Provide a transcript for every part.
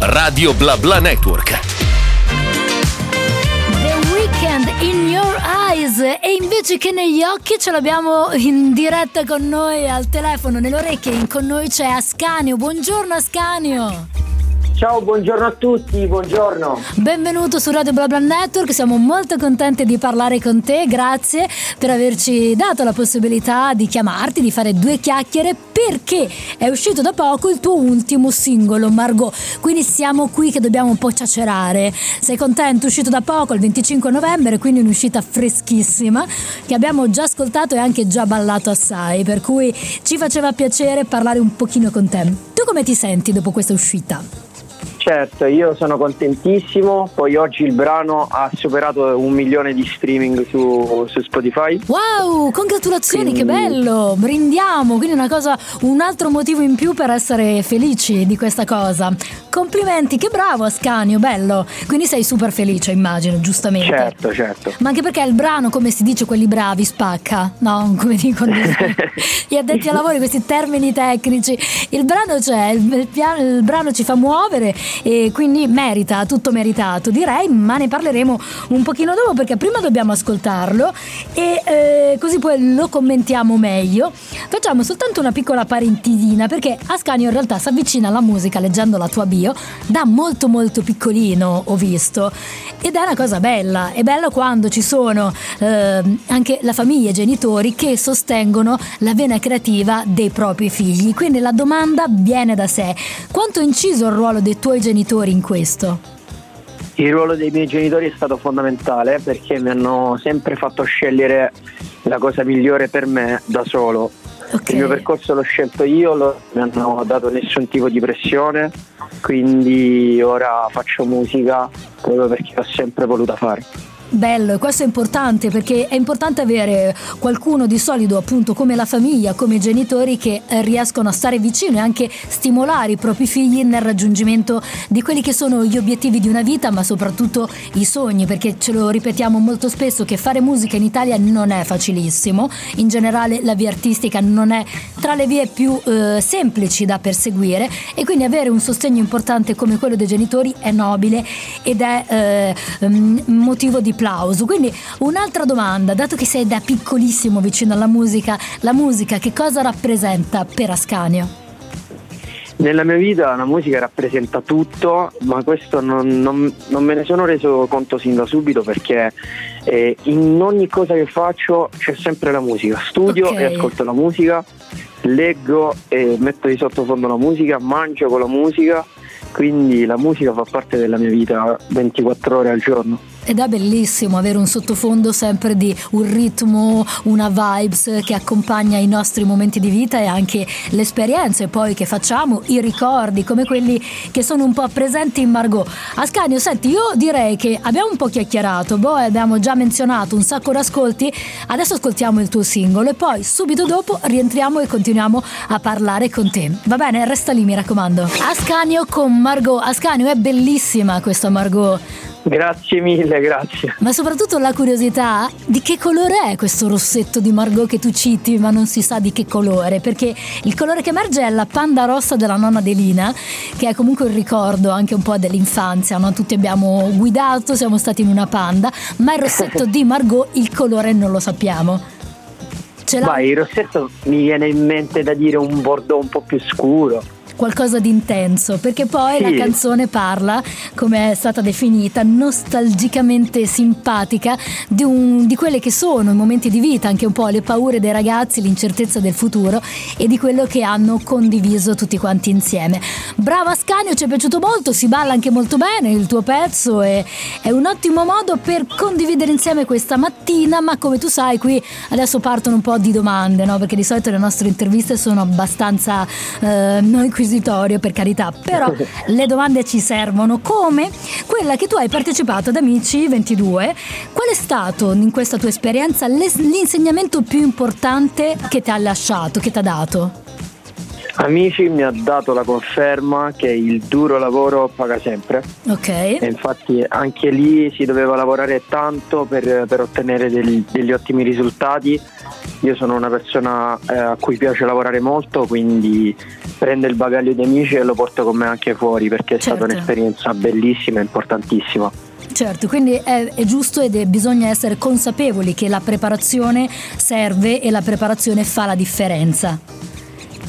Radio Bla Bla Network. The Weekend in Your Eyes e invece che negli occhi ce l'abbiamo in diretta con noi al telefono, nelle orecchie, con noi c'è Ascanio. Buongiorno Ascanio. Ciao, buongiorno a tutti, buongiorno. Benvenuto su Radio BlaBla Network, siamo molto contenti di parlare con te, grazie per averci dato la possibilità di chiamarti, di fare due chiacchiere perché è uscito da poco il tuo ultimo singolo Margot, quindi siamo qui che dobbiamo un po' ciacerare. Sei contento? È uscito da poco il 25 novembre, quindi un'uscita freschissima che abbiamo già ascoltato e anche già ballato assai, per cui ci faceva piacere parlare un pochino con te. Tu come ti senti dopo questa uscita? Certo, io sono contentissimo, poi oggi il brano ha superato un milione di streaming su, su Spotify. Wow, congratulazioni, Quindi- che bello! Brindiamo, quindi una cosa, un altro motivo in più per essere felici di questa cosa. Complimenti, che bravo Ascanio, bello! Quindi sei super felice, immagino, giustamente. Certo, certo. Ma anche perché il brano, come si dice, quelli bravi, spacca, no? Come dicono gli addetti ai lavori, questi termini tecnici. Il brano c'è, il, il piano- il brano ci fa muovere e quindi merita, tutto meritato, direi, ma ne parleremo un pochino dopo perché prima dobbiamo ascoltarlo e eh, così poi lo commentiamo meglio. Facciamo soltanto una piccola parentesina perché Ascanio in realtà si avvicina alla musica leggendo la tua bio da molto molto piccolino, ho visto. Ed è una cosa bella, è bello quando ci sono eh, anche la famiglia e i genitori che sostengono la vena creativa dei propri figli. Quindi la domanda viene da sé. Quanto ha inciso il ruolo dei tuoi genitori in questo? Il ruolo dei miei genitori è stato fondamentale perché mi hanno sempre fatto scegliere la cosa migliore per me da solo. Ok. Il mio percorso l'ho scelto io, non mi hanno dato nessun tipo di pressione, quindi ora faccio musica proprio perché l'ho sempre voluta fare. Bello, e questo è importante perché è importante avere qualcuno di solido appunto come la famiglia, come i genitori che eh, riescono a stare vicino e anche stimolare i propri figli nel raggiungimento di quelli che sono gli obiettivi di una vita ma soprattutto i sogni perché ce lo ripetiamo molto spesso che fare musica in Italia non è facilissimo, in generale la via artistica non è tra le vie più eh, semplici da perseguire e quindi avere un sostegno importante come quello dei genitori è nobile ed è eh, mm, motivo di plauso. Quindi un'altra domanda, dato che sei da piccolissimo vicino alla musica, la musica che cosa rappresenta per Ascanio? Nella mia vita la musica rappresenta tutto, ma questo non, non- non me ne sono reso conto sin da subito perché eh, in ogni cosa che faccio c'è sempre la musica. Studio Ok. e ascolto la musica, leggo e metto di sottofondo la musica, mangio con la musica, quindi la musica fa parte della mia vita 24 ore al giorno. Ed è bellissimo avere un sottofondo sempre di un ritmo, una vibes che accompagna i nostri momenti di vita e anche le esperienze poi che facciamo, i ricordi come quelli che sono un po' presenti in Margot. Ascanio, senti, io direi che abbiamo un po' chiacchierato, boh, abbiamo già menzionato un sacco di ascolti, adesso ascoltiamo il tuo singolo e poi subito dopo rientriamo e continuiamo a parlare con te. Va bene? Resta lì, mi raccomando. Ascanio con Margot. Ascanio è bellissima questa Margot. Grazie mille, grazie. Ma soprattutto la curiosità di che colore è questo rossetto di Margot che tu citi, ma non si sa di che colore, perché il colore che emerge è la panda rossa della nonna Delina, che è comunque il ricordo anche un po' dell'infanzia, no? Tutti abbiamo guidato, siamo stati in una panda, ma il rossetto di Margot il colore non lo sappiamo. Ce l'ha Vai, il rossetto mi viene in mente da dire un bordeaux un po' più scuro. Qualcosa di intenso, perché poi Sì. la canzone parla, come è stata definita, nostalgicamente simpatica di, un- di quelle che sono i momenti di vita, anche un po' le paure dei ragazzi, l'incertezza del futuro e di quello che hanno condiviso tutti quanti insieme. Brava Scanio, ci è piaciuto molto, si balla anche molto bene il tuo pezzo e è un ottimo modo per condividere insieme questa mattina, ma come tu sai qui adesso partono un po' di domande, no? perché di solito le nostre interviste sono abbastanza eh, non inquisitorie per carità, però le domande ci servono come quella che tu hai partecipato ad Amici 22. Qual è stato in questa tua esperienza l'insegnamento più importante che ti ha lasciato, che ti ha dato? Amici mi ha dato la conferma che il duro lavoro paga sempre. Ok. E infatti anche lì si doveva lavorare tanto per, per ottenere degli, degli, ottimi risultati. Io sono una persona eh, a cui piace lavorare molto, quindi prendo il bagaglio di amici e lo porto con me anche fuori perché è certo. stata un'esperienza bellissima e importantissima. Certo, quindi è, è giusto ed è, bisogna essere consapevoli che la preparazione serve e la preparazione fa la differenza.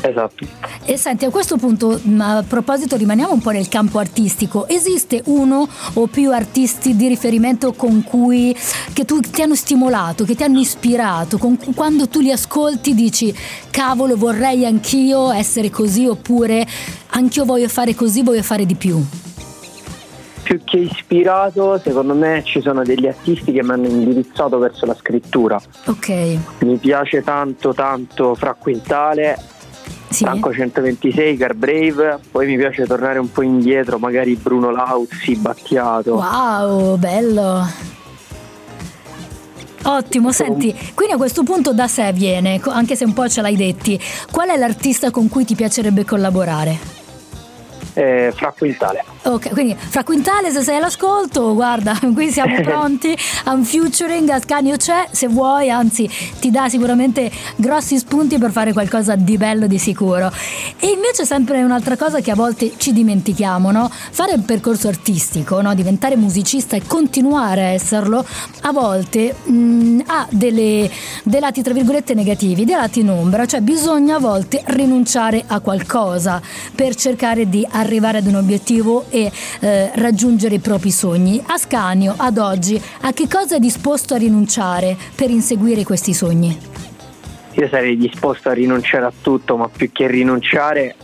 Esatto. E senti, a questo punto, a proposito, rimaniamo un po' nel campo artistico. Esiste uno o più artisti di riferimento con cui che tu, ti hanno stimolato, che ti hanno ispirato, con, quando tu li ascolti dici cavolo, vorrei anch'io essere così oppure anch'io voglio fare così, voglio fare di più? Più che ispirato, secondo me ci sono degli artisti che mi hanno indirizzato verso la scrittura. Ok. Mi piace tanto tanto Fra Quintale sì. Franco 126, Carbrave, poi mi piace tornare un po' indietro, magari Bruno Lauzzi, Battiato. Wow, bello. Ottimo, senti, quindi a questo punto da sé viene, anche se un po' ce l'hai detti, qual è l'artista con cui ti piacerebbe collaborare? Eh, fra Quintale. Ok, quindi fra Quintale se sei all'ascolto, guarda, qui siamo pronti a un featuring, Ascanio c'è, se vuoi, anzi ti dà sicuramente grossi spunti per fare qualcosa di bello di sicuro. E invece sempre un'altra cosa che a volte ci dimentichiamo, no? Fare un percorso artistico, no? diventare musicista e continuare a esserlo, a volte mh, mm, ha delle, dei lati tra virgolette negativi, dei lati in ombra, cioè bisogna a volte rinunciare a qualcosa per cercare di arrivare ad un obiettivo e eh, raggiungere i propri sogni. Ascanio, ad oggi, a che cosa è disposto a rinunciare per inseguire questi sogni? Io sarei disposto a rinunciare a tutto, ma più che rinunciare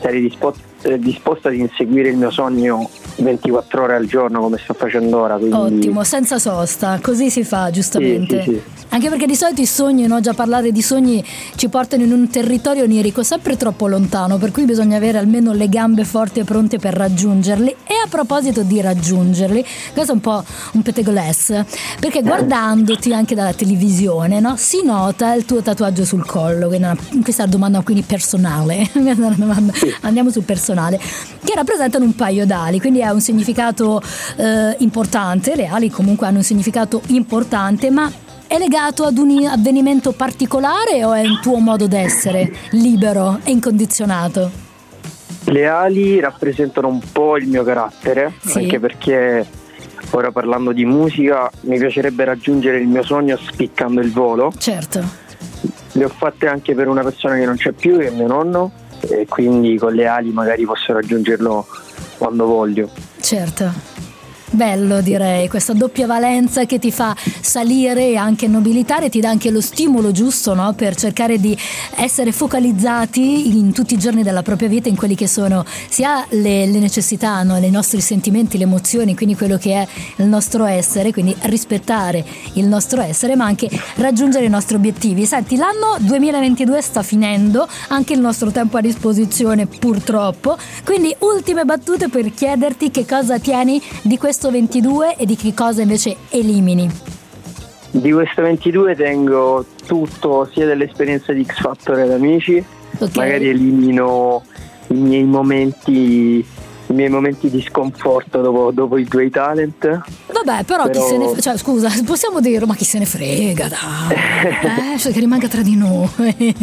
sarei disposto, eh, disposto ad inseguire il mio sogno 24 ore al giorno come sto facendo ora. Quindi... Ottimo, senza sosta, così si fa giustamente. Sì, sì, sì. Anche perché di solito i sogni, no? già parlare di sogni ci portano in un territorio onirico sempre troppo lontano, per cui bisogna avere almeno le gambe forti e pronte per raggiungerli. E a proposito di raggiungerli, questo è un po' un pettegoless, perché guardandoti anche dalla televisione no? si nota il tuo tatuaggio sul collo, questa è una domanda quindi personale, andiamo sul personale, che rappresentano un paio d'ali, quindi ha un significato eh, importante, le ali comunque hanno un significato importante, ma è legato ad un avvenimento particolare o è un tuo modo d'essere libero e incondizionato? Le ali rappresentano un po' il mio carattere, sì. anche perché ora parlando di musica mi piacerebbe raggiungere il mio sogno spiccando il volo. Certo. Le ho fatte anche per una persona che non c'è più, che è mio nonno, e quindi con le ali magari posso raggiungerlo quando voglio. Certo. Bello direi, questa doppia valenza che ti fa salire e anche nobilitare, ti dà anche lo stimolo giusto no? per cercare di essere focalizzati in tutti i giorni della propria vita in quelli che sono sia le, le necessità, no? i nostri sentimenti, le emozioni, quindi quello che è il nostro essere, quindi rispettare il nostro essere ma anche raggiungere i nostri obiettivi. Senti, l'anno 2022 sta finendo, anche il nostro tempo a disposizione purtroppo, quindi ultime battute per chiederti che cosa tieni di questo questo 22 e di che cosa invece elimini? Di questo 22 tengo tutto, sia dell'esperienza di X Factor ed amici, okay. magari elimino i miei momenti i miei momenti di sconforto dopo, dopo i due talent. Vabbè, però, però... chi se ne cioè, scusa, possiamo dirlo, ma chi se ne frega, dai. eh, cioè che rimanga tra di noi.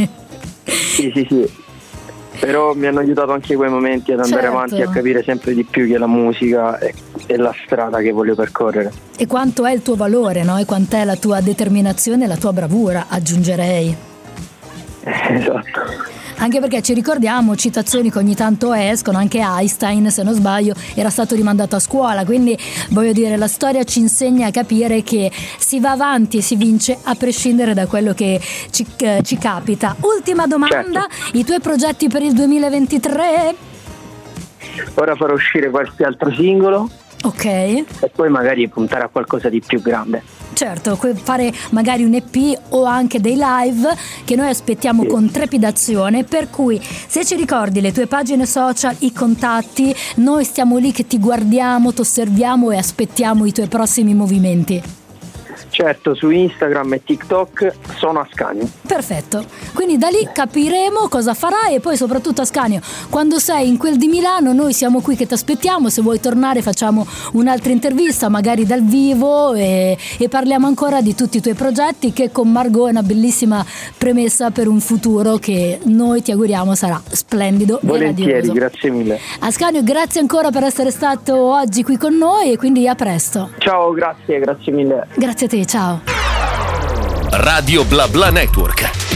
sì, sì, sì. Però mi hanno aiutato anche quei momenti ad andare certo. avanti a capire sempre di più che la musica è, è, la strada che voglio percorrere. E quanto è il tuo valore, no? E quant'è la tua determinazione e la tua bravura, aggiungerei. Esatto anche perché ci ricordiamo citazioni che ogni tanto escono, anche Einstein se non sbaglio era stato rimandato a scuola, quindi voglio dire la storia ci insegna a capire che si va avanti e si vince a prescindere da quello che ci, eh, ci capita. Ultima domanda, certo. i tuoi progetti per il 2023? Ora farò uscire qualche altro singolo. Ok. E poi magari puntare a qualcosa di più grande. Certo, fare magari un EP o anche dei live che noi aspettiamo sì. con trepidazione, per cui se ci ricordi le tue pagine social, i contatti, noi stiamo lì che ti guardiamo, ti osserviamo e aspettiamo i tuoi prossimi movimenti. Certo, su Instagram e TikTok sono Ascanio. Perfetto, quindi da lì capiremo cosa farai e poi soprattutto Ascanio, quando sei in quel di Milano noi siamo qui che ti aspettiamo, se vuoi tornare facciamo un'altra intervista, magari dal vivo e, e parliamo ancora di tutti i tuoi progetti che con Margot è una bellissima premessa per un futuro che noi ti auguriamo sarà splendido Volentieri, e grazie mille. Ascanio, grazie ancora per essere stato oggi qui con noi e quindi a presto. Ciao, grazie, grazie mille. Grazie a te, ciao. Radio Bla Bla Network.